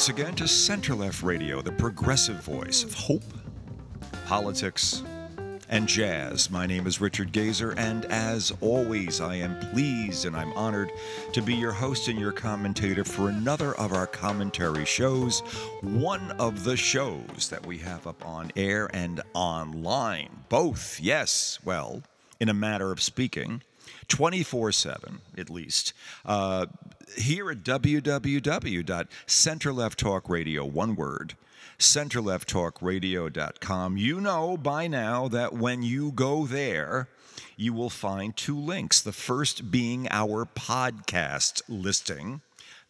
once again to Center Left Radio, the progressive voice of hope, politics, and jazz. My name is Richard Gazer, and as always, I am pleased and I'm honored to be your host and your commentator for another of our commentary shows, one of the shows that we have up on air and online. Both, yes, well, in a matter of speaking. 24 7, at least. Uh, here at www.centerlefttalkradio, one word, centerlefttalkradio.com. You know by now that when you go there, you will find two links. The first being our podcast listing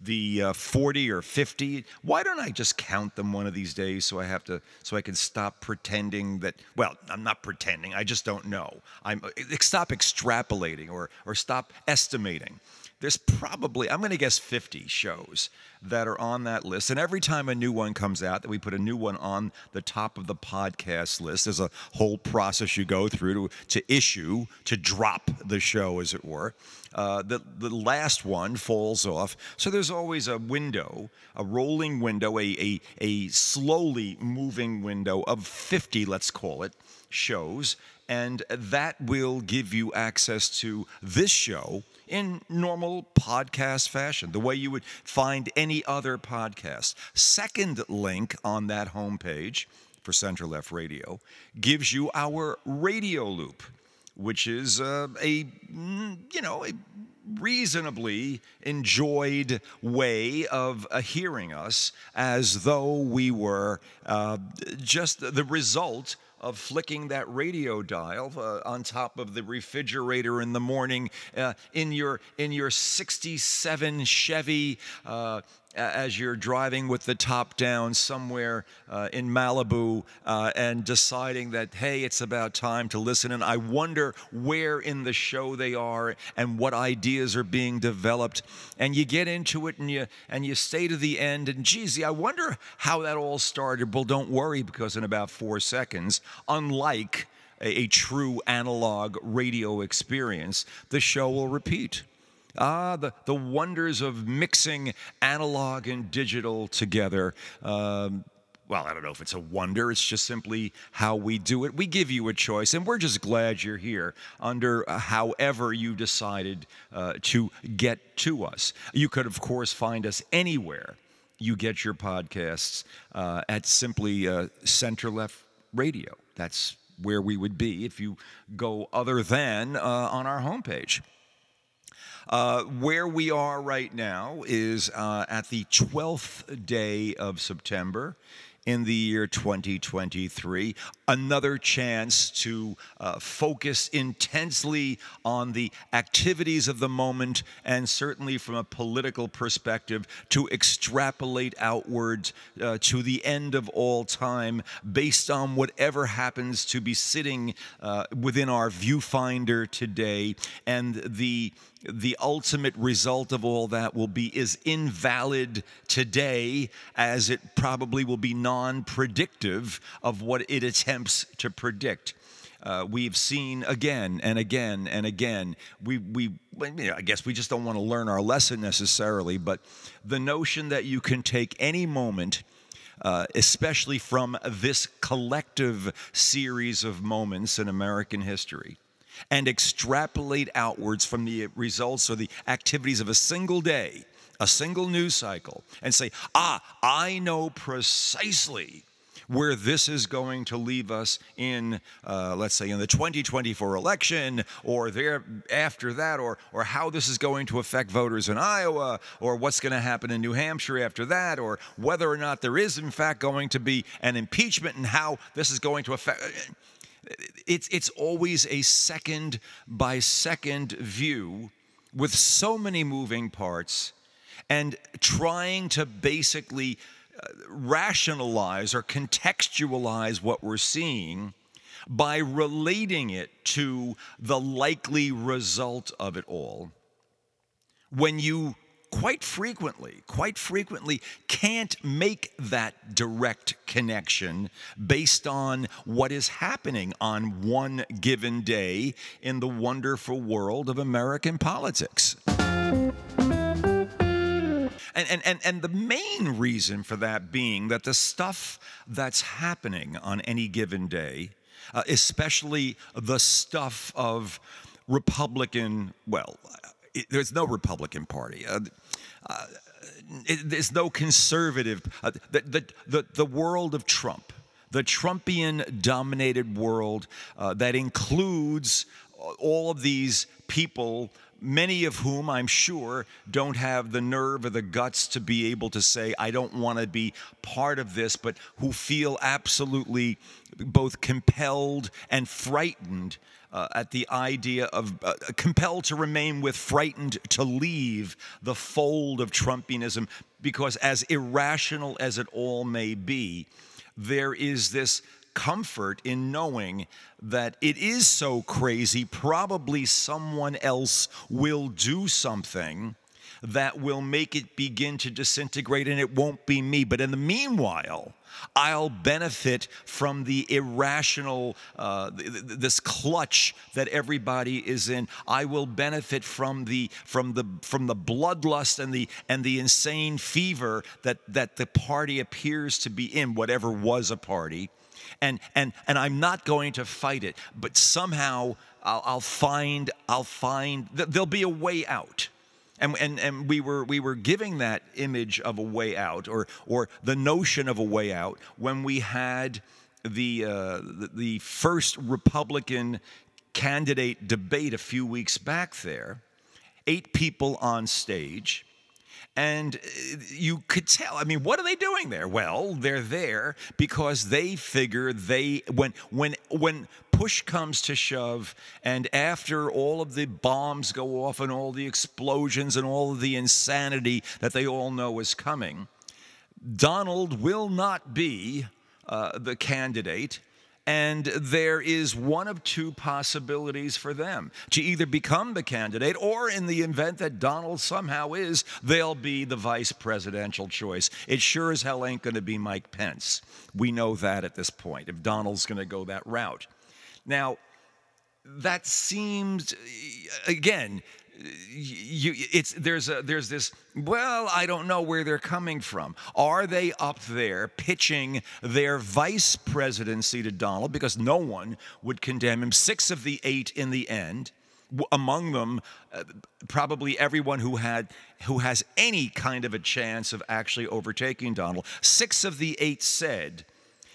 the uh, 40 or 50 why don't i just count them one of these days so i have to so i can stop pretending that well i'm not pretending i just don't know i'm stop extrapolating or or stop estimating there's probably, I'm going to guess 50 shows that are on that list. And every time a new one comes out, that we put a new one on the top of the podcast list, there's a whole process you go through to, to issue, to drop the show, as it were. Uh, the, the last one falls off. So there's always a window, a rolling window, a, a, a slowly moving window of 50, let's call it, shows. And that will give you access to this show in normal podcast fashion, the way you would find any other podcast. Second link on that homepage for Center Left Radio gives you our radio loop, which is uh, a mm, you know a reasonably enjoyed way of uh, hearing us as though we were uh, just the result of flicking that radio dial uh, on top of the refrigerator in the morning uh, in your in your 67 Chevy uh, as you're driving with the top down somewhere uh, in Malibu uh, and deciding that, hey, it's about time to listen. And I wonder where in the show they are and what ideas are being developed. And you get into it and you, and you stay to the end. And geez, I wonder how that all started. Well, don't worry, because in about four seconds, unlike a, a true analog radio experience, the show will repeat. Ah, the, the wonders of mixing analog and digital together. Um, well, I don't know if it's a wonder. It's just simply how we do it. We give you a choice, and we're just glad you're here under uh, however you decided uh, to get to us. You could, of course, find us anywhere you get your podcasts uh, at simply uh, Center Left Radio. That's where we would be if you go other than uh, on our homepage. Uh, where we are right now is uh, at the 12th day of September in the year 2023. Another chance to uh, focus intensely on the activities of the moment and certainly from a political perspective to extrapolate outwards uh, to the end of all time based on whatever happens to be sitting uh, within our viewfinder today and the the ultimate result of all that will be is invalid today as it probably will be non-predictive of what it attempts to predict uh, we've seen again and again and again. We, we, you know, I guess we just don't want to learn our lesson necessarily, but the notion that you can take any moment, uh, especially from this collective series of moments in American history, and extrapolate outwards from the results or the activities of a single day, a single news cycle, and say, ah, I know precisely where this is going to leave us in, uh, let's say, in the 2024 election, or there after that, or or how this is going to affect voters in Iowa, or what's going to happen in New Hampshire after that, or whether or not there is in fact going to be an impeachment, and how this is going to affect it's it's always a second by second view with so many moving parts and trying to basically uh, rationalize or contextualize what we're seeing by relating it to the likely result of it all. When you quite frequently, quite frequently can't make that direct connection based on what is happening on one given day in the wonderful world of American politics. and, and, and, and the main reason for that being that the stuff that's happening on any given day, uh, especially the stuff of Republican, well, it, there's no Republican Party. Uh, uh, there's no conservative. Uh, the, the, the, the world of Trump, the Trumpian dominated world uh, that includes all of these people many of whom I'm sure don't have the nerve or the guts to be able to say, I don't want to be part of this, but who feel absolutely both compelled and frightened uh, at the idea of uh, compelled to remain with, frightened to leave the fold of Trumpianism, because as irrational as it all may be, there is this comfort in knowing that it is so crazy, probably someone else will do something that will make it begin to disintegrate and it won't be me. But in the meanwhile, I'll benefit from the irrational, uh, this clutch that everybody is in. I will benefit from the from the from the bloodlust and the and the insane fever that that the party appears to be in, whatever was a party and and and I'm not going to fight it, but somehow I'll, I'll find I'll find there'll be a way out. And, and, and we were we were giving that image of a way out or or the notion of a way out when we had the uh, the, first Republican candidate debate a few weeks back there, eight people on stage, and uh, you could tell, I mean, what are they doing there? Well, they're there because they figure they, when, when, when push comes to shove, and after all of the bombs go off and all the explosions and all of the insanity that they all know is coming, Donald will not be uh, the candidate and there is one of two possibilities for them to either become the candidate, or in the event that Donald somehow is, they'll be the vice presidential choice. It sure as hell ain't going to be Mike Pence. We know that at this point, if Donald's going to go that route. Now, that seems, again, you, it's there's a there's this well i don't know where they're coming from. Are they up there pitching their vice presidency to donald? Because no one would condemn him. Six of the eight in the end among them uh, probably everyone who had who has any kind of a chance of actually overtaking donald. Six of the eight said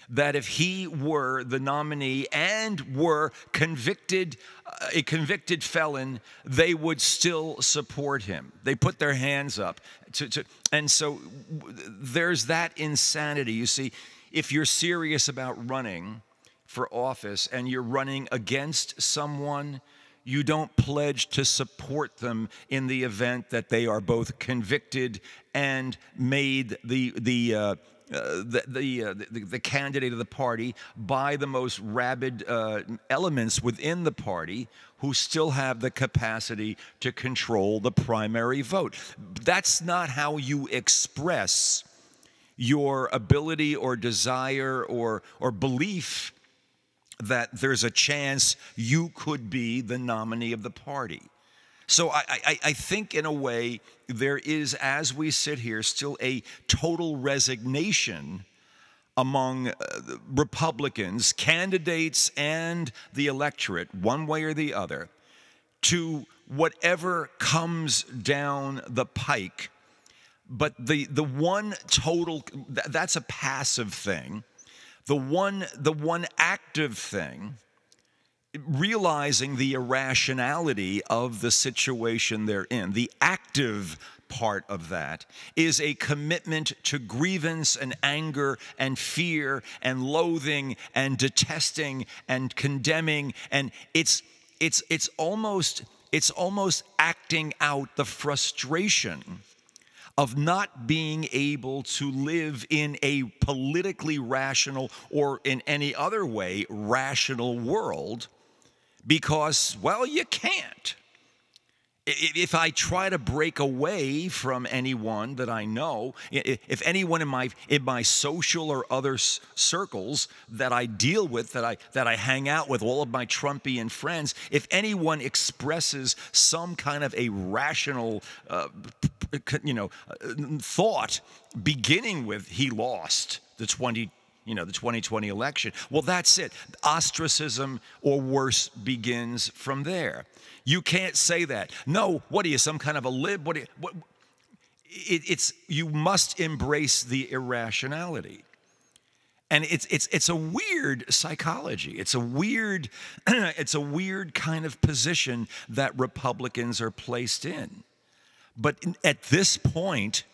that if he were the nominee and were convicted, uh, a convicted felon, they would still support him. They put their hands up. To, to, and so there's that insanity. You see, if you're serious about running for office and you're running against someone, you don't pledge to support them in the event that they are both convicted and made the the uh, uh, the the, uh, the, the candidate of the party by the most rabid uh, elements within the party who still have the capacity to control the primary vote. That's not how you express your ability or desire or or belief that there's a chance you could be the nominee of the party. So I, I, I, think, in a way, there is, as we sit here, still a total resignation among uh, Republicans, candidates, and the electorate, one way or the other, to whatever comes down the pike. But the, the one total, that's a passive thing. The one, the one active thing realizing the irrationality of the situation they're in. The active part of that is a commitment to grievance and anger and fear and loathing and detesting and condemning and it's it's it's almost it's almost acting out the frustration of not being able to live in a politically rational or in any other way rational world because, well, you can't. if I try to break away from anyone that I know, if anyone in my in my social or other circles that I deal with, that I that I hang out with, all of my Trumpian friends, if anyone expresses some kind of a rational, uh, you know, uh, thought, beginning with "he lost the 20 you know, the 2020 election. Well, that's it. Ostracism or worse begins from there. You can't say that. No, what are you, some kind of a lib? What, you, what it, it's you must embrace the irrationality. And it's it's it's a weird psychology. It's a weird it's a weird kind of position that Republicans are placed in. But at this point,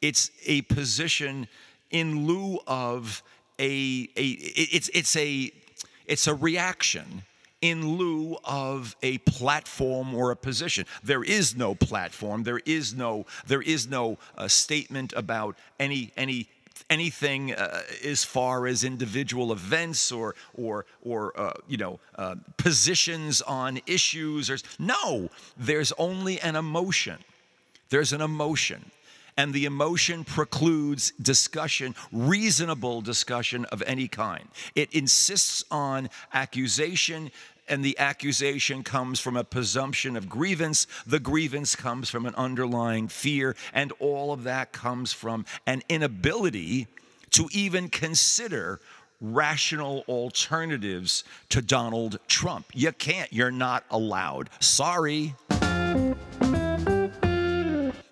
it's a position in lieu of a, a it's it's a it's a reaction in lieu of a platform or a position. There is no platform. There is no there is no uh, statement about any any anything uh, as far as individual events or or or uh, you know uh, positions on issues. There's no. There's only an emotion. There's an emotion and the emotion precludes discussion, reasonable discussion of any kind. It insists on accusation, and the accusation comes from a presumption of grievance. The grievance comes from an underlying fear, and all of that comes from an inability to even consider rational alternatives to Donald Trump. You can't, you're not allowed. Sorry.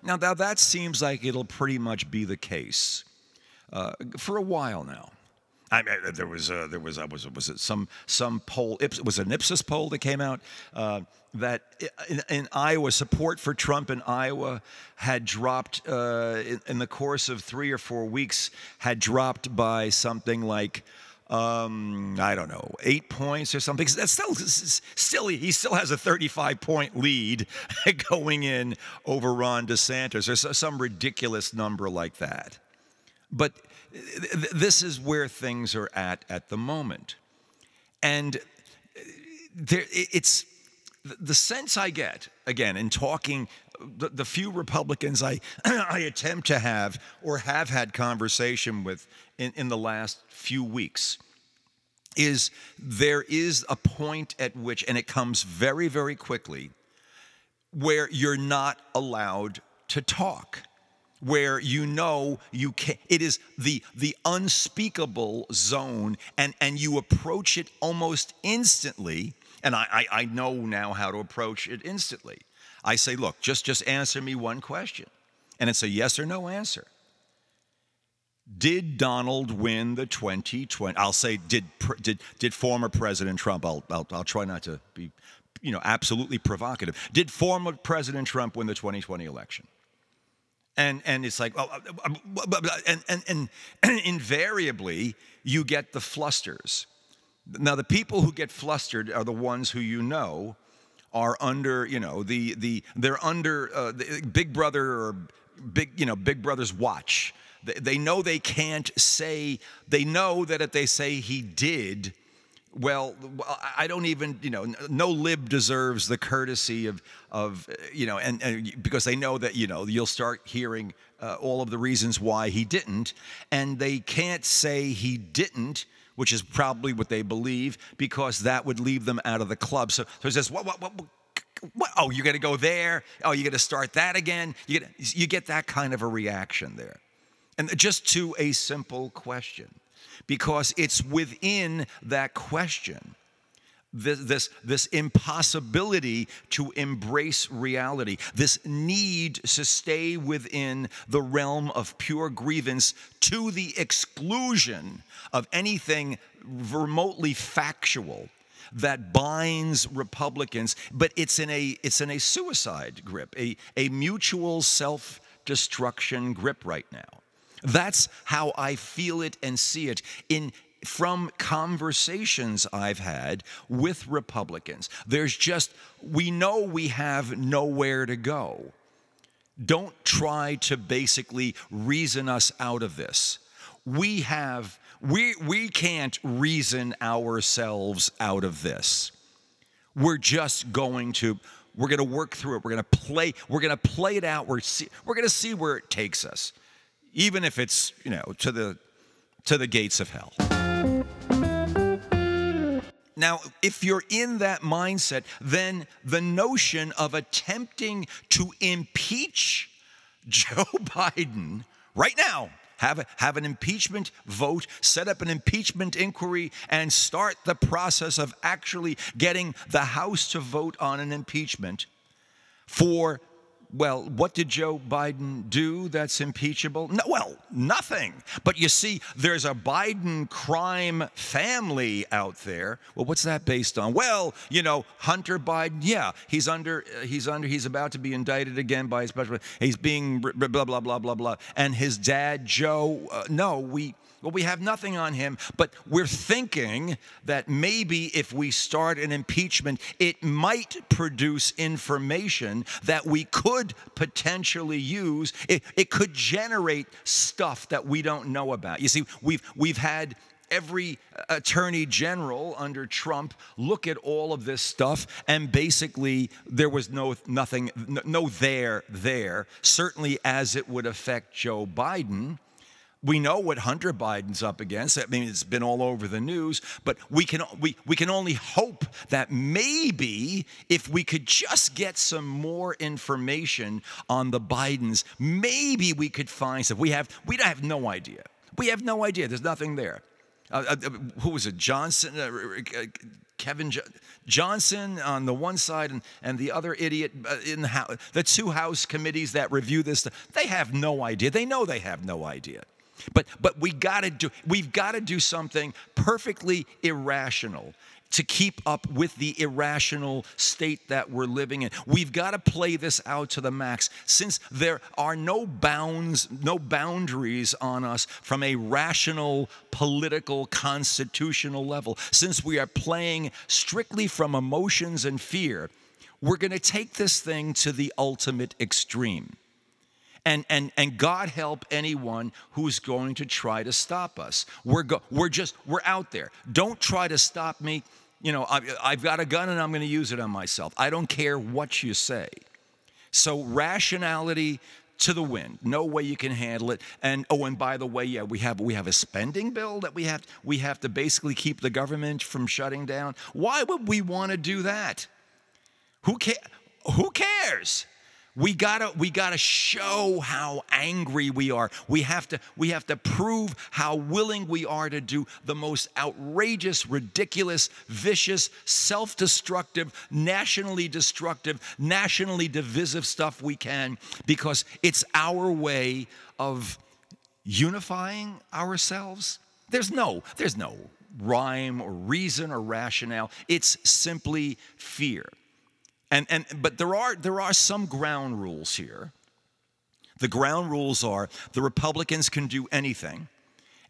Now, now that seems like it'll pretty much be the case uh, for a while now. I mean, there was uh, there was uh, was was it some some poll? It was an Ipsos poll that came out uh, that in, in, Iowa support for Trump in Iowa had dropped uh, in, in, the course of three or four weeks had dropped by something like um, I don't know, eight points or something. That's still, still, he still has a 35 point lead going in over Ron DeSantis or some ridiculous number like that. But this is where things are at at the moment. And there, it's the sense I get, again, in talking, the, the few Republicans I, I attempt to have or have had conversation with in, in the last few weeks is there is a point at which, and it comes very, very quickly, where you're not allowed to talk where you know you can it is the the unspeakable zone and and you approach it almost instantly and I, I i know now how to approach it instantly. I say look just just answer me one question. And it's a yes or no answer did Donald win the 2020? I'll say, did did did former President Trump? I'll, I'll I'll try not to be, you know, absolutely provocative. Did former President Trump win the 2020 election? And and it's like, well, and and and, and invariably you get the flusters. Now the people who get flustered are the ones who you know are under, you know, the the they're under uh, the Big Brother or big, you know, Big Brother's watch they know they can't say, they know that if they say he did, well, I don't even, you know, no lib deserves the courtesy of, of you know, and, and because they know that, you know, you'll start hearing uh, all of the reasons why he didn't, and they can't say he didn't, which is probably what they believe, because that would leave them out of the club. So, so it says, what, what, what, what? Oh, you're going to go there? Oh, you're going to start that again? You get, you get that kind of a reaction there. And just to a simple question, because it's within that question. This, this, this impossibility to embrace reality, this need to stay within the realm of pure grievance to the exclusion of anything remotely factual that binds Republicans, but it's in a it's in a suicide grip, a, a mutual self-destruction grip right now. That's how I feel it and see it in from conversations I've had with Republicans. There's just we know we have nowhere to go. Don't try to basically reason us out of this. We have we we can't reason ourselves out of this. We're just going to we're going to work through it. We're going to play. We're going to play it out. We're see, we're going to see where it takes us, even if it's you know to the to the gates of hell. Now, if you're in that mindset, then the notion of attempting to impeach Joe Biden right now, have, a, have an impeachment vote, set up an impeachment inquiry, and start the process of actually getting the House to vote on an impeachment for well, what did Joe Biden do that's impeachable? No, well, nothing. But you see, there's a Biden crime family out there. Well, what's that based on? Well, you know, Hunter Biden. Yeah, he's under. Uh, he's under. He's about to be indicted again by a special. He's being blah blah blah blah blah. And his dad, Joe. Uh, no, we well, we have nothing on him, but we're thinking that maybe if we start an impeachment, it might produce information that we could potentially use. It, it could generate stuff that we don't know about. You see, we've, we've had every uh, attorney general under Trump look at all of this stuff and basically there was no nothing no there there certainly as it would affect Joe Biden we know what Hunter Biden's up against. I mean, it's been all over the news, but we can we, we can only hope that maybe if we could just get some more information on the Bidens, maybe we could find stuff. We have we have no idea. We have no idea. There's nothing there. Uh, uh, who was it? Johnson, uh, uh Kevin jo- Johnson on the one side, and, and the other idiot uh, in the house. The two House committees that review this, they have no idea. They know they have no idea. But but we got to do we've got to do something perfectly irrational to keep up with the irrational state that we're living in. We've got to play this out to the max since there are no bounds, no boundaries on us from a rational political constitutional level. Since we are playing strictly from emotions and fear, we're going to take this thing to the ultimate extreme. And, and, and God help anyone who's going to try to stop us. We're, go, we're just, we're out there. Don't try to stop me. You know, I, I've got a gun and I'm going to use it on myself. I don't care what you say. So, rationality to the wind. No way you can handle it. And oh, and by the way, yeah, we have we have a spending bill that we have we have to basically keep the government from shutting down. Why would we want to do that? Who ca- Who cares? We gotta, we gotta show how angry we are. We have to, we have to prove how willing we are to do the most outrageous, ridiculous, vicious, self-destructive, nationally destructive, nationally divisive stuff we can, because it's our way of unifying ourselves. There's no, there's no rhyme or reason or rationale. It's simply fear. And, and, but there are, there are some ground rules here. The ground rules are the Republicans can do anything,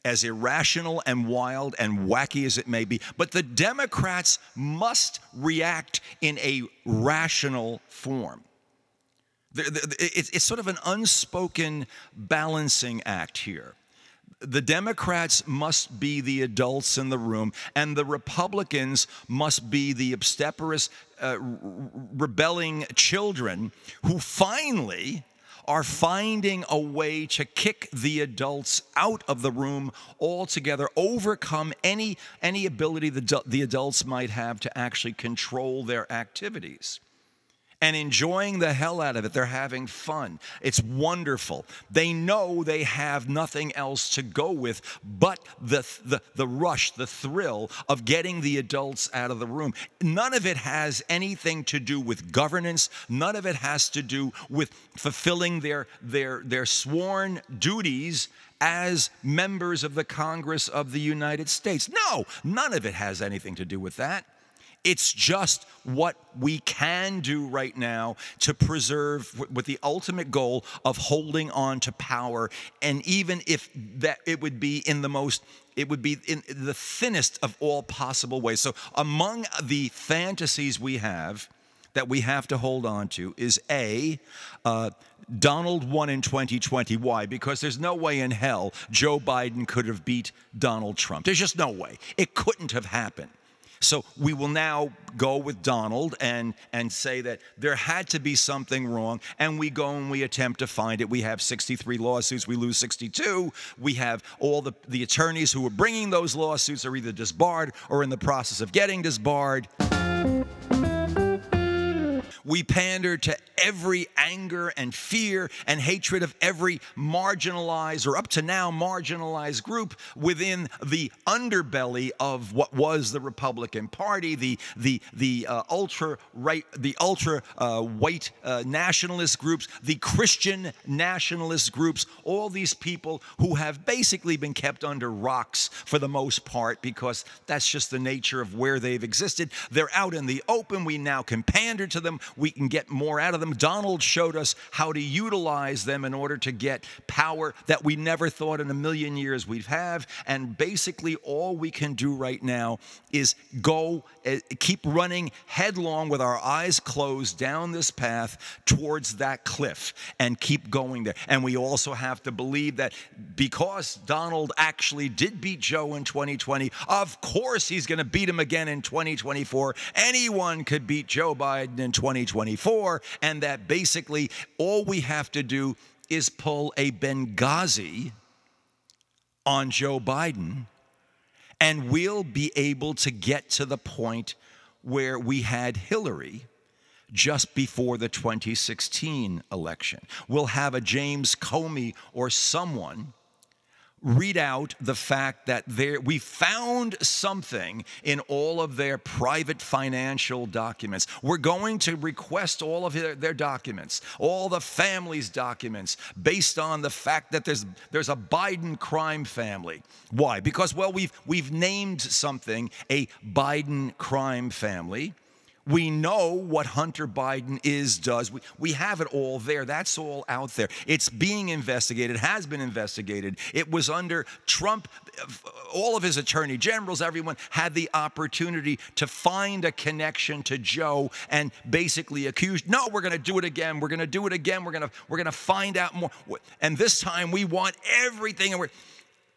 as irrational and wild and wacky as it may be, but the Democrats must react in a rational form. It's sort of an unspoken balancing act here the Democrats must be the adults in the room, and the Republicans must be the obstreperous, uh, rebelling children who finally are finding a way to kick the adults out of the room altogether, overcome any, any ability the, the adults might have to actually control their activities and enjoying the hell out of it. They're having fun. It's wonderful. They know they have nothing else to go with but the, the, the rush, the thrill of getting the adults out of the room. None of it has anything to do with governance, none of it has to do with fulfilling their, their, their sworn duties as members of the Congress of the United States. No, none of it has anything to do with that. It's just what we can do right now to preserve with the ultimate goal of holding on to power. And even if that it would be in the most it would be in the thinnest of all possible ways. So among the fantasies we have that we have to hold on to is A, uh, Donald won in 2020. Why? Because there's no way in hell Joe Biden could have beat Donald Trump. There's just no way. It couldn't have happened. So we will now go with Donald and, and say that there had to be something wrong, and we go and we attempt to find it. We have 63 lawsuits, we lose 62. We have all the, the attorneys who are bringing those lawsuits are either disbarred or in the process of getting disbarred. We pander to every anger and fear and hatred of every marginalized or up to now marginalized group within the underbelly of what was the Republican Party, the the the uh, ultra right, the ultra uh, white uh, nationalist groups, the Christian nationalist groups, all these people who have basically been kept under rocks for the most part because that's just the nature of where they've existed. They're out in the open. We now can pander to them we can get more out of them. Donald showed us how to utilize them in order to get power that we never thought in a million years we'd have. And basically, all we can do right now is go, uh, keep running headlong with our eyes closed down this path towards that cliff and keep going there. And we also have to believe that because Donald actually did beat Joe in 2020, of course he's going to beat him again in 2024. Anyone could beat Joe Biden in 2024, and that basically all we have to do is pull a Benghazi on Joe Biden, and we'll be able to get to the point where we had Hillary just before the 2016 election. We'll have a James Comey or someone read out the fact that there, we found something in all of their private financial documents. We're going to request all of their, their, documents, all the family's documents, based on the fact that there's there's a Biden crime family. Why? Because well, we've we've named something a Biden crime family. We know what Hunter Biden is, does. We, we have it all there. That's all out there. It's being investigated, has been investigated. It was under Trump. All of his attorney generals, everyone had the opportunity to find a connection to Joe and basically accuse. No, we're going to do it again. We're going to do it again. We're going to we're going to find out more. And this time we want everything. And we're,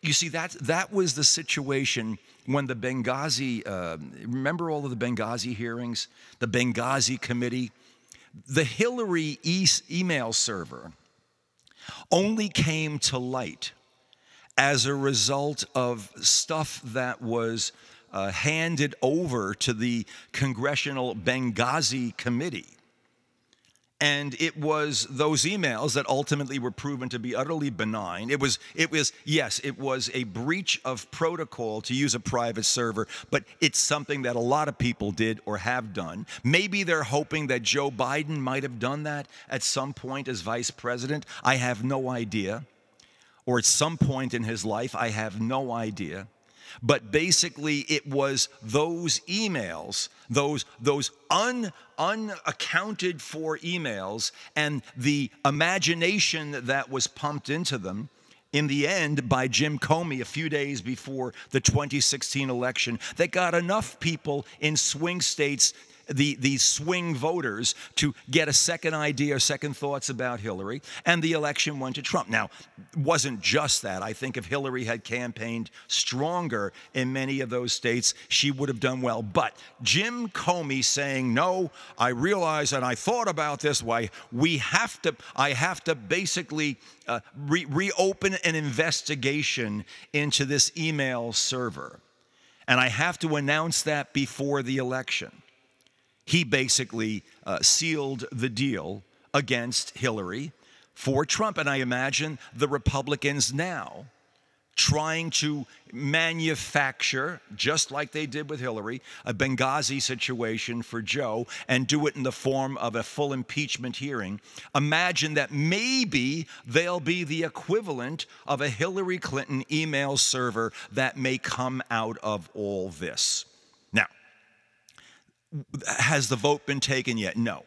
you see, that, that was the situation when the Benghazi, uh, remember all of the Benghazi hearings, the Benghazi committee? The Hillary e- email server only came to light as a result of stuff that was uh, handed over to the Congressional Benghazi Committee. And it was those emails that ultimately were proven to be utterly benign. It was, it was, yes, it was a breach of protocol to use a private server, but it's something that a lot of people did or have done. Maybe they're hoping that Joe Biden might have done that at some point as vice president. I have no idea. Or at some point in his life, I have no idea but basically it was those emails those those un, unaccounted for emails and the imagination that was pumped into them in the end by Jim Comey a few days before the 2016 election. That got enough people in swing states the, the swing voters to get a second idea or second thoughts about Hillary, and the election went to Trump. Now, wasn't just that. I think if Hillary had campaigned stronger in many of those states, she would have done well. But Jim Comey saying, no, I realize and I thought about this, why we have to, I have to basically uh, re- reopen an investigation into this email server. And I have to announce that before the election he basically uh, sealed the deal against Hillary for Trump. And I imagine the Republicans now trying to manufacture, just like they did with Hillary, a Benghazi situation for Joe and do it in the form of a full impeachment hearing. Imagine that maybe they'll be the equivalent of a Hillary Clinton email server that may come out of all this. Has the vote been taken yet? No.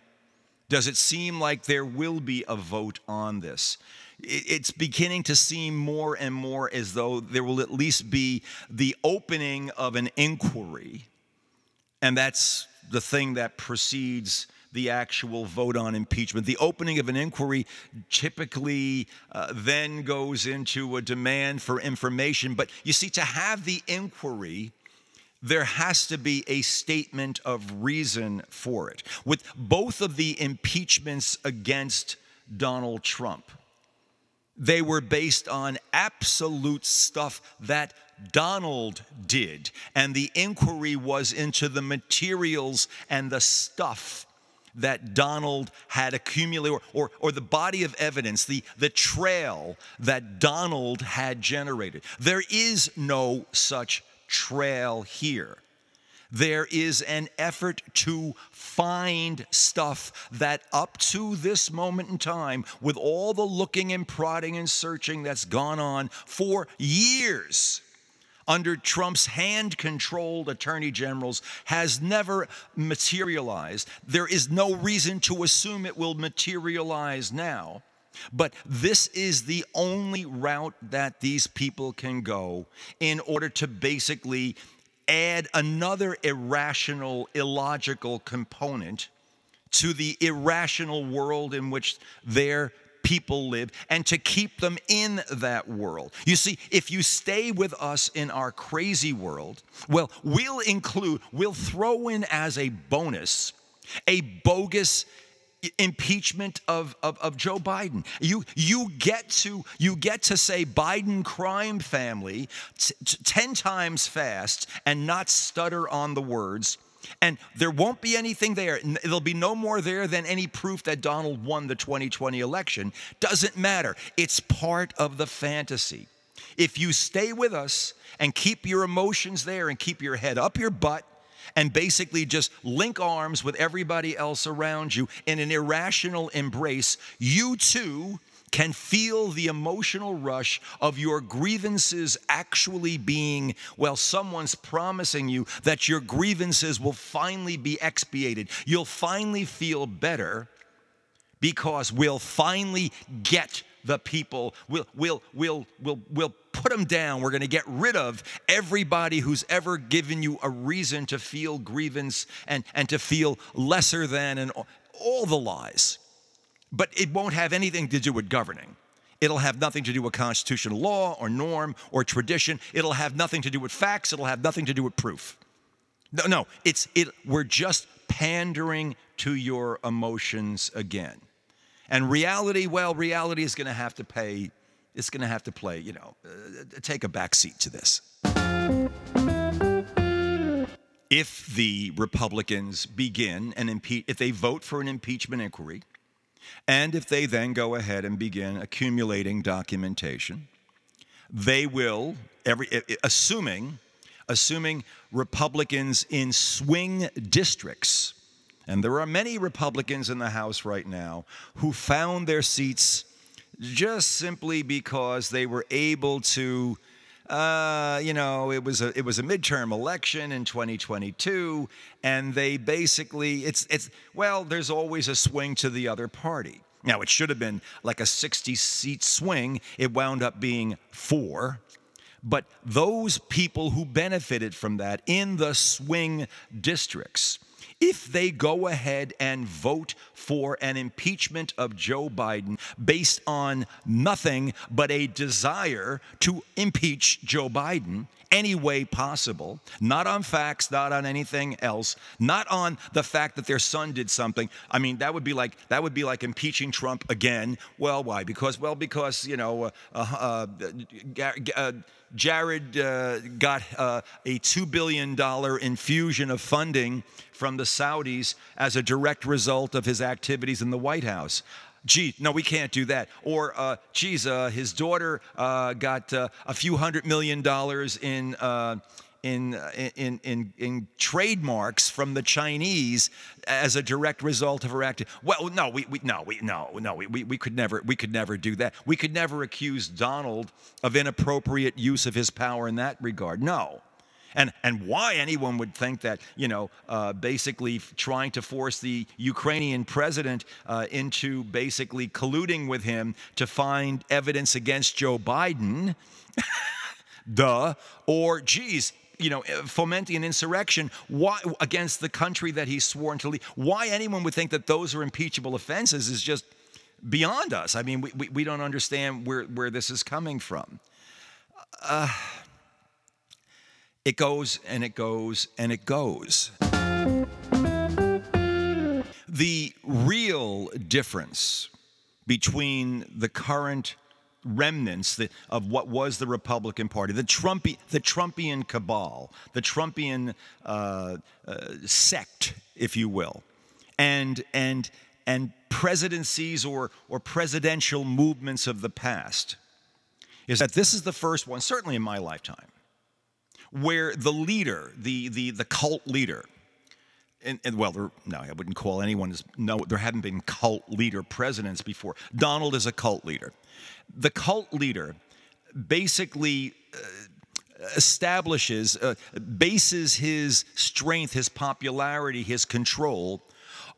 Does it seem like there will be a vote on this? It's beginning to seem more and more as though there will at least be the opening of an inquiry. And that's the thing that precedes the actual vote on impeachment. The opening of an inquiry typically uh, then goes into a demand for information. But you see, to have the inquiry there has to be a statement of reason for it. With both of the impeachments against Donald Trump, they were based on absolute stuff that Donald did. And the inquiry was into the materials and the stuff that Donald had accumulated, or, or, or, the body of evidence, the, the trail that Donald had generated. There is no such trail here. There is an effort to find stuff that, up to this moment in time, with all the looking and prodding and searching that's gone on for years under Trump's hand controlled attorney generals, has never materialized. There is no reason to assume it will materialize now. But this is the only route that these people can go in order to basically add another irrational, illogical component to the irrational world in which their people live and to keep them in that world. You see, if you stay with us in our crazy world, well, we'll include, we'll throw in as a bonus a bogus impeachment of, of, of, Joe Biden. You, you, get to, you get to say Biden crime family t- t- 10 times fast and not stutter on the words. And there won't be anything there. There'll be no more there than any proof that Donald won the 2020 election. Doesn't matter. It's part of the fantasy. If you stay with us and keep your emotions there and keep your head up your butt, and basically just link arms with everybody else around you in an irrational embrace, you too can feel the emotional rush of your grievances actually being, well, someone's promising you that your grievances will finally be expiated. You'll finally feel better because we'll finally get the people. We'll, we'll, we'll, we'll, we'll put them down. We're going to get rid of everybody who's ever given you a reason to feel grievance and, and to feel lesser than and all the lies. But it won't have anything to do with governing. It'll have nothing to do with constitutional law or norm or tradition. It'll have nothing to do with facts. It'll have nothing to do with proof. No, no, it's it we're just pandering to your emotions again. And reality, well, reality is going to have to pay it's going to have to play, you know, uh, take a back seat to this. If the Republicans begin an impeach, if they vote for an impeachment inquiry, and if they then go ahead and begin accumulating documentation, they will, every, assuming, assuming Republicans in swing districts, and there are many Republicans in the House right now who found their seats just simply because they were able to uh, you know, it was a it was a midterm election in 2022, and they basically it's it's well, there's always a swing to the other party. Now it should have been like a 60 seat swing. It wound up being four. But those people who benefited from that in the swing districts, if they go ahead and vote for an impeachment of Joe Biden based on nothing but a desire to impeach Joe Biden any way possible, not on facts, not on anything else, not on the fact that their son did something. I mean, that would be like that would be like impeaching Trump again. Well, why? Because well, because you know, uh, uh, uh, Jared uh, got uh, a $2 billion infusion of funding from the Saudis as a direct result of his activities in the White House. Gee, no, we can't do that. Or, uh, geez, uh, his daughter uh, got uh, a few hundred million dollars in in, in, in, in trademarks from the Chinese as a direct result of her acting. Well, no, we, we no, we, no, no, we, we, we could never, we could never do that. We could never accuse Donald of inappropriate use of his power in that regard. No. And, and why anyone would think that, you know, uh, basically trying to force the Ukrainian president uh, into basically colluding with him to find evidence against Joe Biden, duh, or geez, you know, eh, fomenting an insurrection why, against the country that he's sworn to lead. Why anyone would think that those are impeachable offenses is just beyond us. I mean, we, we, we don't understand where, where this is coming from. Uh, It goes and it goes and it goes. The real difference between the current remnants of what was the Republican Party, the, the Trumpian cabal, the Trumpian uh, uh, sect, if you will, and, and, and presidencies or, or presidential movements of the past, is that this is the first one, certainly in my lifetime, where the leader, the, the, the cult leader, and, and, well, there, no, I wouldn't call anyone no. There haven't been cult leader presidents before. Donald is a cult leader. The cult leader basically uh, establishes, uh, bases his strength, his popularity, his control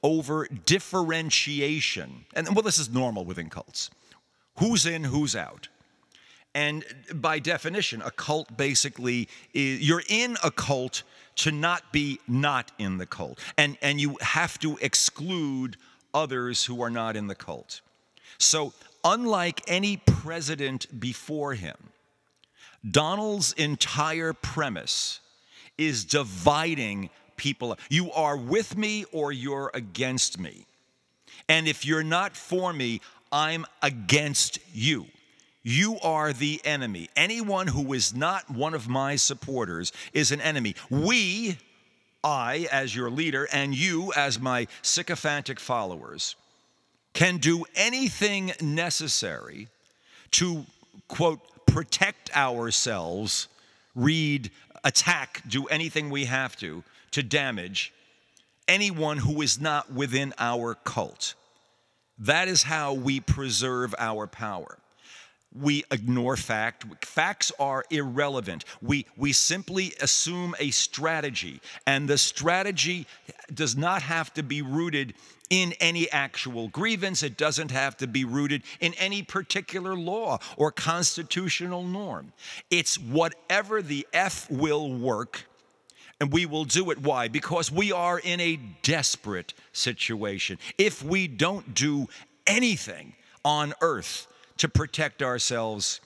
over differentiation. And well, this is normal within cults. Who's in, who's out. And by definition, a cult basically is you're in a cult to not be not in the cult. And, and you have to exclude others who are not in the cult. So, unlike any president before him, Donald's entire premise is dividing people. You are with me or you're against me. And if you're not for me, I'm against you. You are the enemy. Anyone who is not one of my supporters is an enemy. We, I as your leader, and you as my sycophantic followers, can do anything necessary to, quote, protect ourselves, read, attack, do anything we have to to damage anyone who is not within our cult. That is how we preserve our power we ignore fact. Facts are irrelevant. We, we simply assume a strategy, and the strategy does not have to be rooted in any actual grievance. It doesn't have to be rooted in any particular law or constitutional norm. It's whatever the F will work, and we will do it. Why? Because we are in a desperate situation. If we don't do anything on earth, to protect ourselves,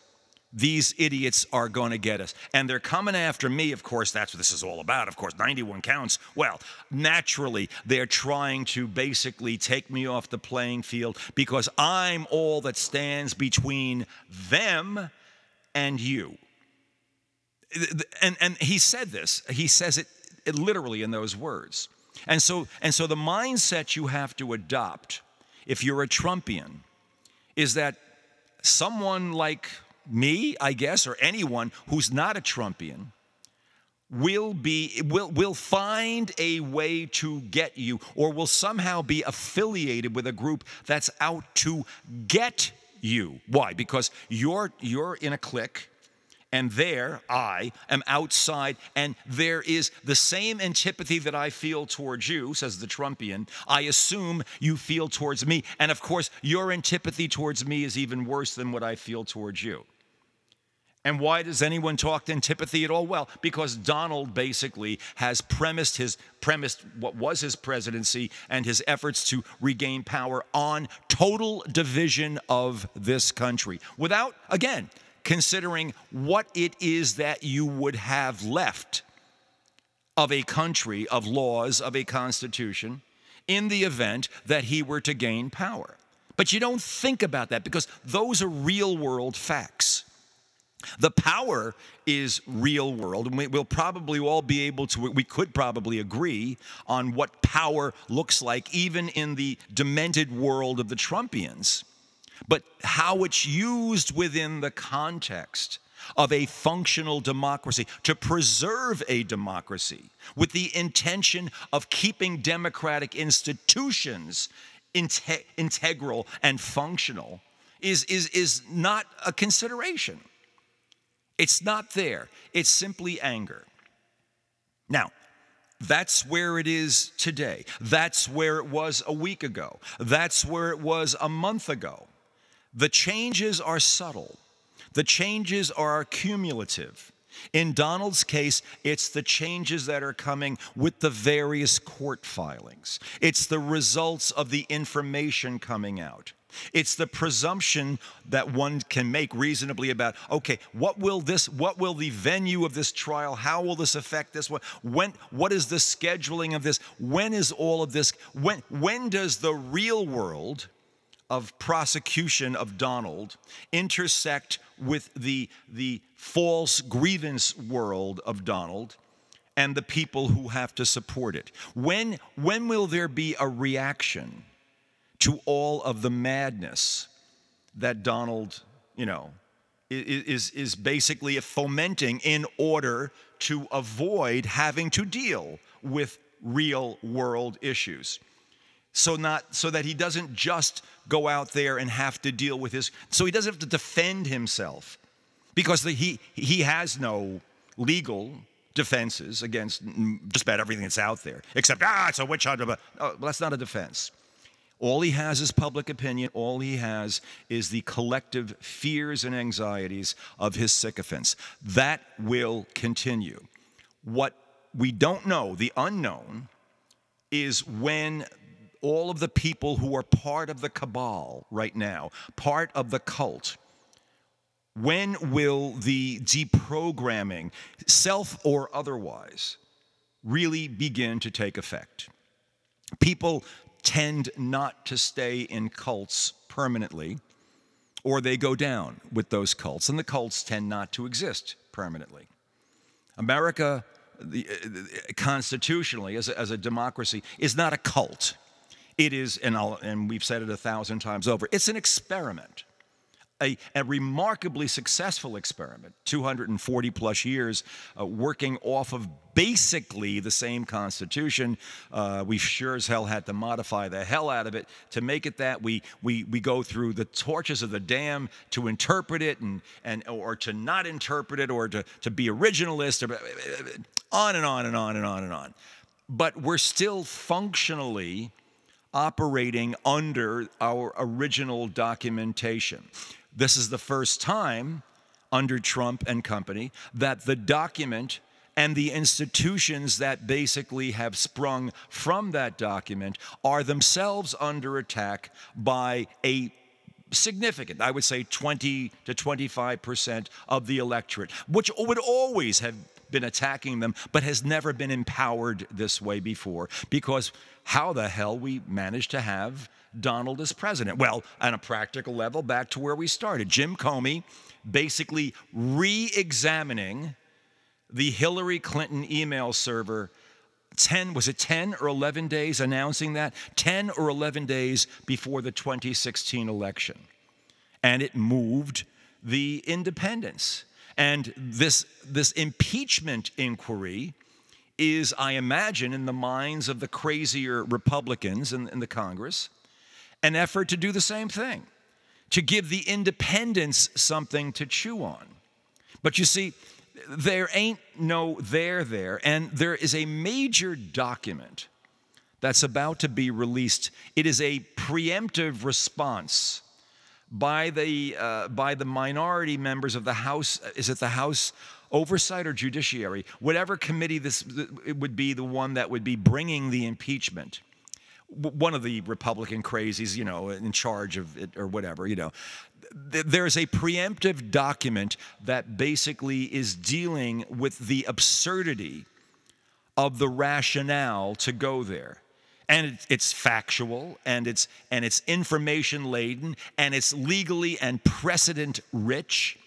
these idiots are going to get us. And they're coming after me, of course, that's what this is all about. Of course, 91 counts. Well, naturally, they're trying to basically take me off the playing field because I'm all that stands between them and you. And, and he said this, he says it, it literally in those words. And so, and so the mindset you have to adopt if you're a Trumpian is that someone like me, I guess, or anyone who's not a Trumpian will be will will find a way to get you or will somehow be affiliated with a group that's out to get you. Why? Because you're you're in a clique and there I am outside, and there is the same antipathy that I feel towards you, says the Trumpian, I assume you feel towards me. And of course, your antipathy towards me is even worse than what I feel towards you. And why does anyone talk to antipathy at all? Well, because Donald basically has premised his premised what was his presidency and his efforts to regain power on total division of this country. Without again, considering what it is that you would have left of a country, of laws, of a constitution, in the event that he were to gain power. But you don't think about that because those are real world facts. The power is real world, and we, will probably all be able to, we could probably agree on what power looks like, even in the demented world of the Trumpians but how it's used within the context of a functional democracy, to preserve a democracy with the intention of keeping democratic institutions inte- integral and functional, is, is, is not a consideration. It's not there, it's simply anger. Now, that's where it is today. That's where it was a week ago. That's where it was a month ago. The changes are subtle, the changes are cumulative. In Donald's case, it's the changes that are coming with the various court filings. It's the results of the information coming out. It's the presumption that one can make reasonably about okay, what will this what will the venue of this trial, how will this affect this one? When what is the scheduling of this? When is all of this when when does the real world of prosecution of Donald intersect with the the false grievance world of Donald? and the people who have to support it. When, when will there be a reaction to all of the madness that Donald, you know, is, is basically fomenting in order to avoid having to deal with real world issues. So not so that he doesn't just go out there and have to deal with his so he doesn't have to defend himself because the, he he has no legal defenses against just about everything that's out there except ah it's a witch hunt oh, well, that's not a defense all he has is public opinion. All he has is the collective fears and anxieties of his sycophants. That will continue. What we don't know, the unknown, is when all of the people who are part of the cabal right now, part of the cult, when will the deprogramming, self or otherwise, really begin to take effect? People tend not to stay in cults permanently, or they go down with those cults, and the cults tend not to exist permanently. America, the, uh, constitutionally, as a, as a democracy, is not a cult. It is, and, and we've said it a thousand times over, it's an experiment a, a remarkably successful experiment, 240 plus years uh, working off of basically the same Constitution. Uh, we sure as hell had to modify the hell out of it to make it that. We, we, we go through the torches of the dam to interpret it and, and, or to not interpret it or to, to be originalist or on and on and on and on and on. But we're still functionally operating under our original documentation. This is the first time under Trump and company that the document and the institutions that basically have sprung from that document are themselves under attack by a significant, I would say 20 to 25% of the electorate, which would always have been attacking them, but has never been empowered this way before. Because how the hell we managed to have Donald as president? Well, on a practical level, back to where we started. Jim Comey basically re examining the Hillary Clinton email server 10 was it 10 or 11 days announcing that 10 or 11 days before the 2016 election and it moved the independents and this this impeachment inquiry is i imagine in the minds of the crazier republicans in, in the congress an effort to do the same thing, to give the independents something to chew on. But you see, there ain't no there there, and there is a major document that's about to be released. It is a preemptive response by the uh, by the minority members of the House. Is it the House Oversight or Judiciary? Whatever committee this it would be, the one that would be bringing the impeachment one of the Republican crazies, you know, in charge of it or whatever, you know. There's a preemptive document that basically is dealing with the absurdity of the rationale to go there. And it's factual and it's and it's information laden and it's legally and precedent rich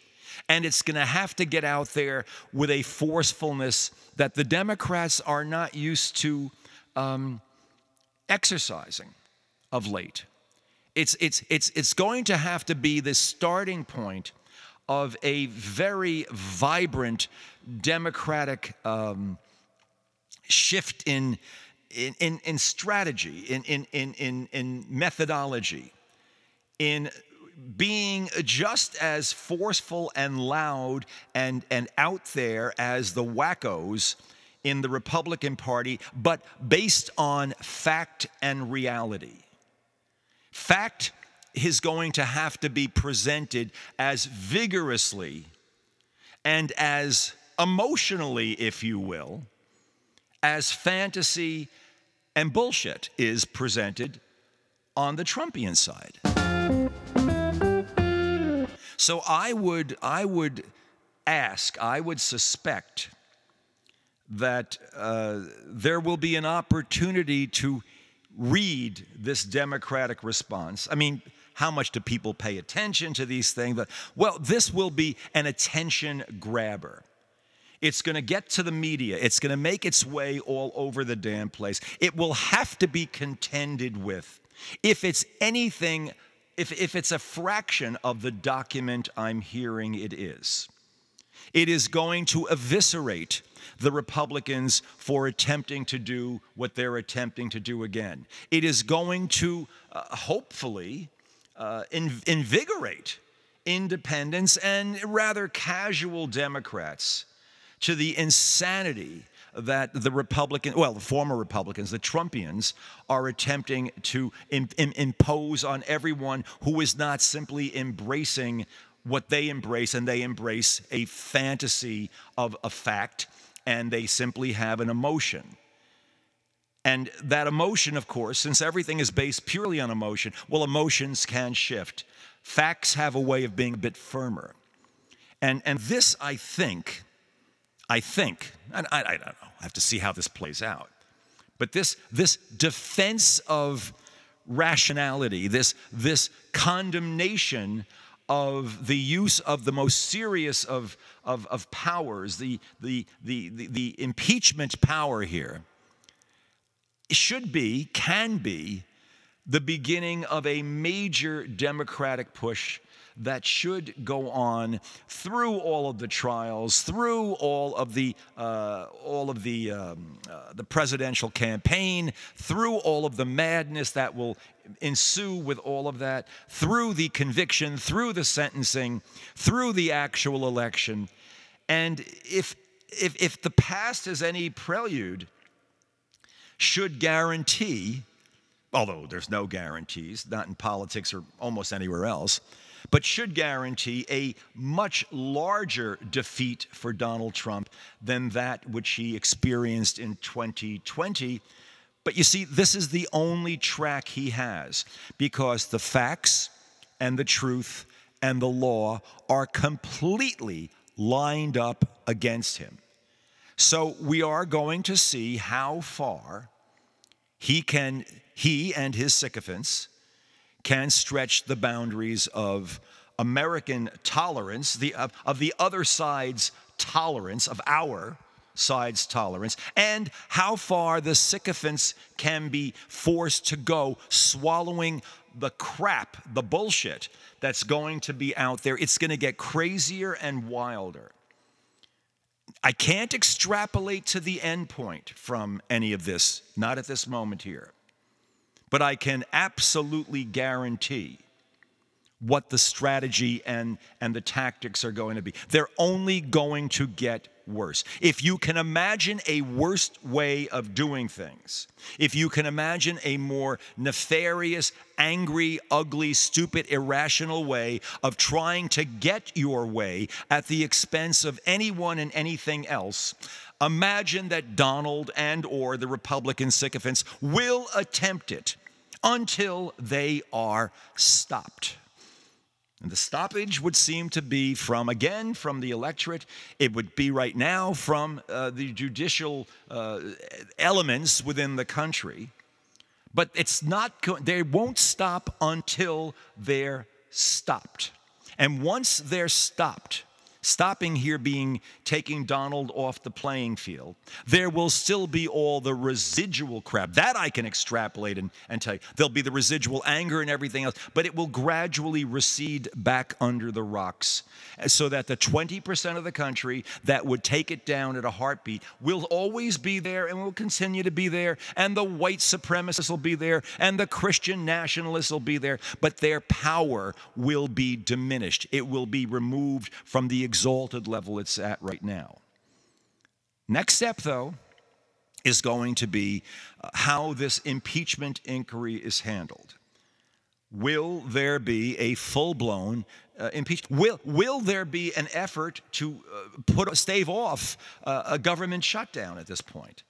and it's going to have to get out there with a forcefulness that the Democrats are not used to um, exercising of late. It's, it's, it's, it's going to have to be the starting point of a very vibrant democratic um, shift in, in, in, in strategy, in, in, in, in methodology, in being just as forceful and loud and, and out there as the wackos in the Republican Party, but based on fact and reality. Fact is going to have to be presented as vigorously and as emotionally, if you will, as fantasy and bullshit is presented on the Trumpian side. So I would, I would ask, I would suspect that uh, there will be an opportunity to read this democratic response. I mean, how much do people pay attention to these things? But, well, this will be an attention grabber. It's going to get to the media. It's going to make its way all over the damn place. It will have to be contended with. If it's anything, if, if it's a fraction of the document I'm hearing it is, it is going to eviscerate the Republicans for attempting to do what they're attempting to do again. It is going to uh, hopefully uh, in, invigorate independents and rather casual Democrats to the insanity that the Republican, well, the former Republicans, the Trumpians, are attempting to in, in, impose on everyone who is not simply embracing what they embrace, and they embrace a fantasy of a fact, and they simply have an emotion. And that emotion, of course, since everything is based purely on emotion, well, emotions can shift. Facts have a way of being a bit firmer. And, and this, I think, I think, and I, I don't know, I have to see how this plays out. But this, this defense of rationality, this, this condemnation of the use of the most serious of, of, of powers, the, the, the, the, the impeachment power here, should be, can be, the beginning of a major democratic push that should go on through all of the trials, through all of the uh, all of the um, uh, the presidential campaign, through all of the madness that will ensue with all of that, through the conviction, through the sentencing, through the actual election, and if if if the past is any prelude, should guarantee although there's no guarantees, not in politics or almost anywhere else, but should guarantee a much larger defeat for Donald Trump than that which he experienced in 2020. But you see, this is the only track he has because the facts and the truth and the law are completely lined up against him. So we are going to see how far he can he and his sycophants can stretch the boundaries of American tolerance, the, of, of the other side's tolerance, of our side's tolerance, and how far the sycophants can be forced to go swallowing the crap, the bullshit that's going to be out there. It's going to get crazier and wilder. I can't extrapolate to the end point from any of this, not at this moment here. But I can absolutely guarantee what the strategy and, and the tactics are going to be. They're only going to get worse. If you can imagine a worse way of doing things, if you can imagine a more nefarious, angry, ugly, stupid, irrational way of trying to get your way at the expense of anyone and anything else, imagine that Donald and or the Republican sycophants will attempt it until they are stopped. And the stoppage would seem to be from, again, from the electorate. It would be right now from uh, the judicial uh, elements within the country. But it's not, they won't stop until they're stopped. And once they're stopped, stopping here being taking Donald off the playing field. There will still be all the residual crap. That I can extrapolate and, and tell you. There'll be the residual anger and everything else, but it will gradually recede back under the rocks eh, so that the 20% of the country that would take it down at a heartbeat will always be there and will continue to be there. And the white supremacists will be there and the Christian nationalists will be there, but their power will be diminished. It will be removed from the exalted level it's at right now. Next step, though, is going to be uh, how this impeachment inquiry is handled. Will there be a full blown uh, impeachment? Will, will there be an effort to uh, put stave off uh, a government shutdown at this point?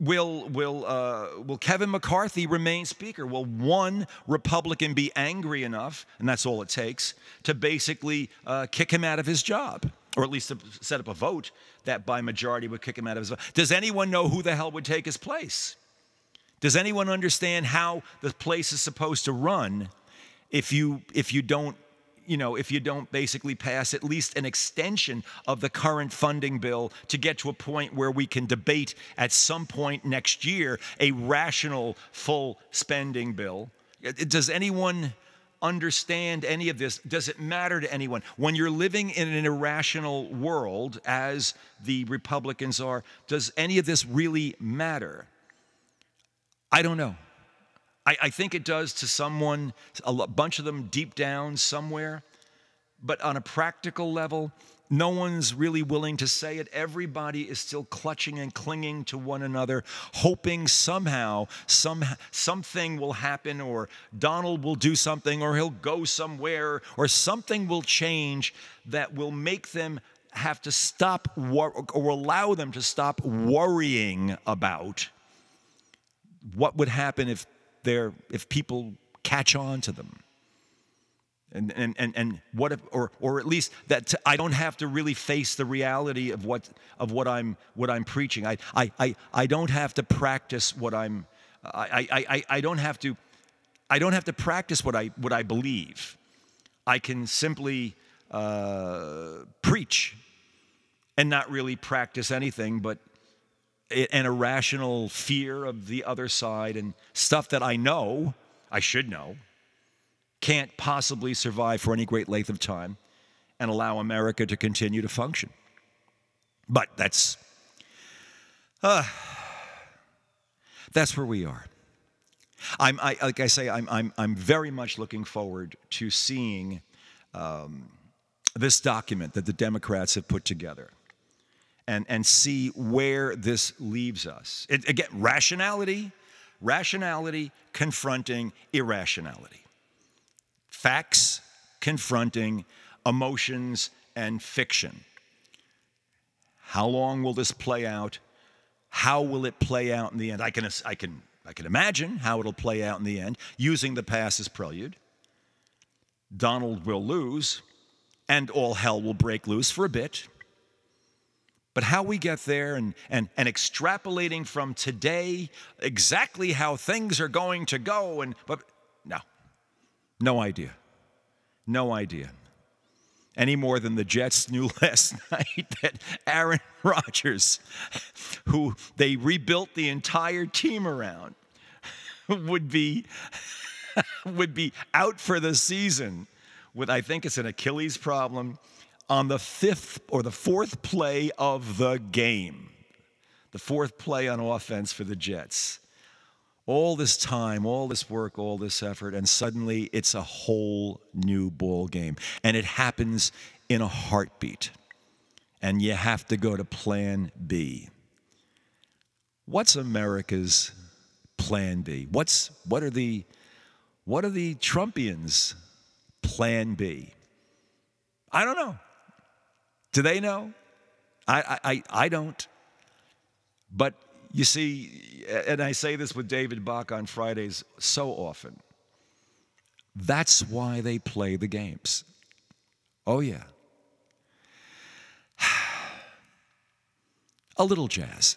Will will uh, will Kevin McCarthy remain Speaker? Will one Republican be angry enough, and that's all it takes, to basically uh, kick him out of his job, or at least to set up a vote that by majority would kick him out of his job? Does anyone know who the hell would take his place? Does anyone understand how the place is supposed to run if you if you don't you know, if you don't basically pass at least an extension of the current funding bill to get to a point where we can debate at some point next year a rational full spending bill. Uh, does anyone understand any of this? Does it matter to anyone? When you're living in an irrational world, as the Republicans are, does any of this really matter? I don't know. I, I think it does to someone, a bunch of them deep down somewhere. But on a practical level, no one's really willing to say it. Everybody is still clutching and clinging to one another, hoping somehow some, something will happen, or Donald will do something, or he'll go somewhere, or something will change that will make them have to stop or allow them to stop worrying about what would happen if they're if people catch on to them and and and, and what if, or or at least that I don't have to really face the reality of what of what I'm what I'm preaching. I I I, I don't have to practice what I'm I, I I I don't have to I don't have to practice what I what I believe. I can simply uh, preach and not really practice anything but an irrational fear of the other side and stuff that I know, I should know, can't possibly survive for any great length of time and allow America to continue to function. But that's uh, that's where we are. I'm, I, like I say, I'm, I'm, I'm very much looking forward to seeing um, this document that the Democrats have put together and, and see where this leaves us. It, again, rationality, rationality confronting irrationality, facts confronting emotions and fiction. How long will this play out? How will it play out in the end? I can, I can, I can imagine how it'll play out in the end using the past as prelude. Donald will lose, and all hell will break loose for a bit. But how we get there and, and, and extrapolating from today exactly how things are going to go, and but no, no idea. No idea. Any more than the Jets knew last night that Aaron Rodgers, who they rebuilt the entire team around, would be would be out for the season with I think it's an Achilles problem on the fifth or the fourth play of the game, the fourth play on offense for the Jets. All this time, all this work, all this effort, and suddenly it's a whole new ball game. And it happens in a heartbeat. And you have to go to plan B. What's America's plan B? What's what are the what are the Trumpians plan B? I don't know. Do they know? I, I, I don't. But you see, and I say this with David Bach on Fridays so often. That's why they play the games. Oh, yeah. A little jazz.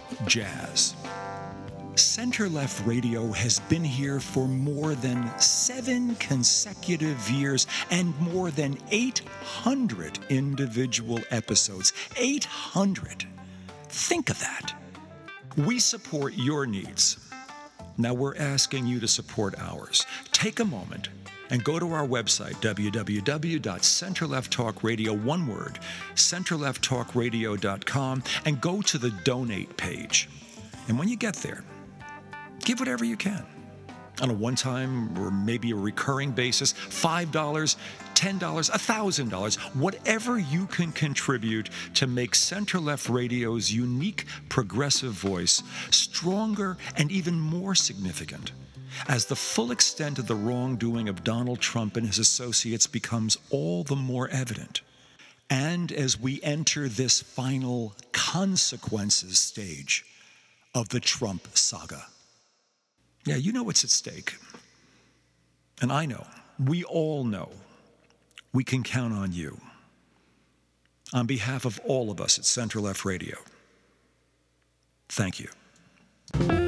jazz. Center Left Radio has been here for more than seven consecutive years and more than 800 individual episodes. 800! Think of that. We support your needs. Now we're asking you to support ours. Take a moment and go to our website, www.centerlefttalkradio, one word, centerlefttalkradio.com, and go to the donate page. And when you get there, give whatever you can on a one time or maybe a recurring basis $5, $10, $1,000, whatever you can contribute to make Center Left Radio's unique progressive voice stronger and even more significant as the full extent of the wrongdoing of Donald Trump and his associates becomes all the more evident. And as we enter this final consequences stage of the Trump saga. Yeah, you know what's at stake. And I know, we all know, we can count on you. On behalf of all of us at Center Left Radio, thank you.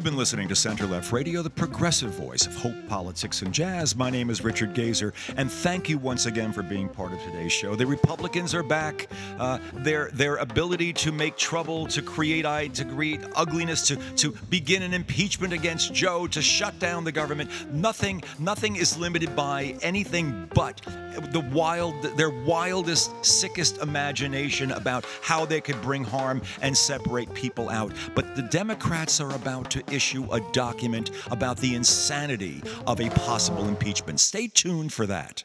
You've been listening to Center Left Radio, the progressive voice of hope, politics, and jazz. My name is Richard Gazer, and thank you once again for being part of today's show. The Republicans are back. Uh, their their ability to make trouble, to create to create ugliness, to to begin an impeachment against Joe, to shut down the government. Nothing nothing is limited by anything but the wild their wildest, sickest imagination about how they could bring harm and separate people out. But the Democrats are about to issue a document about the insanity of a possible impeachment. Stay tuned for that.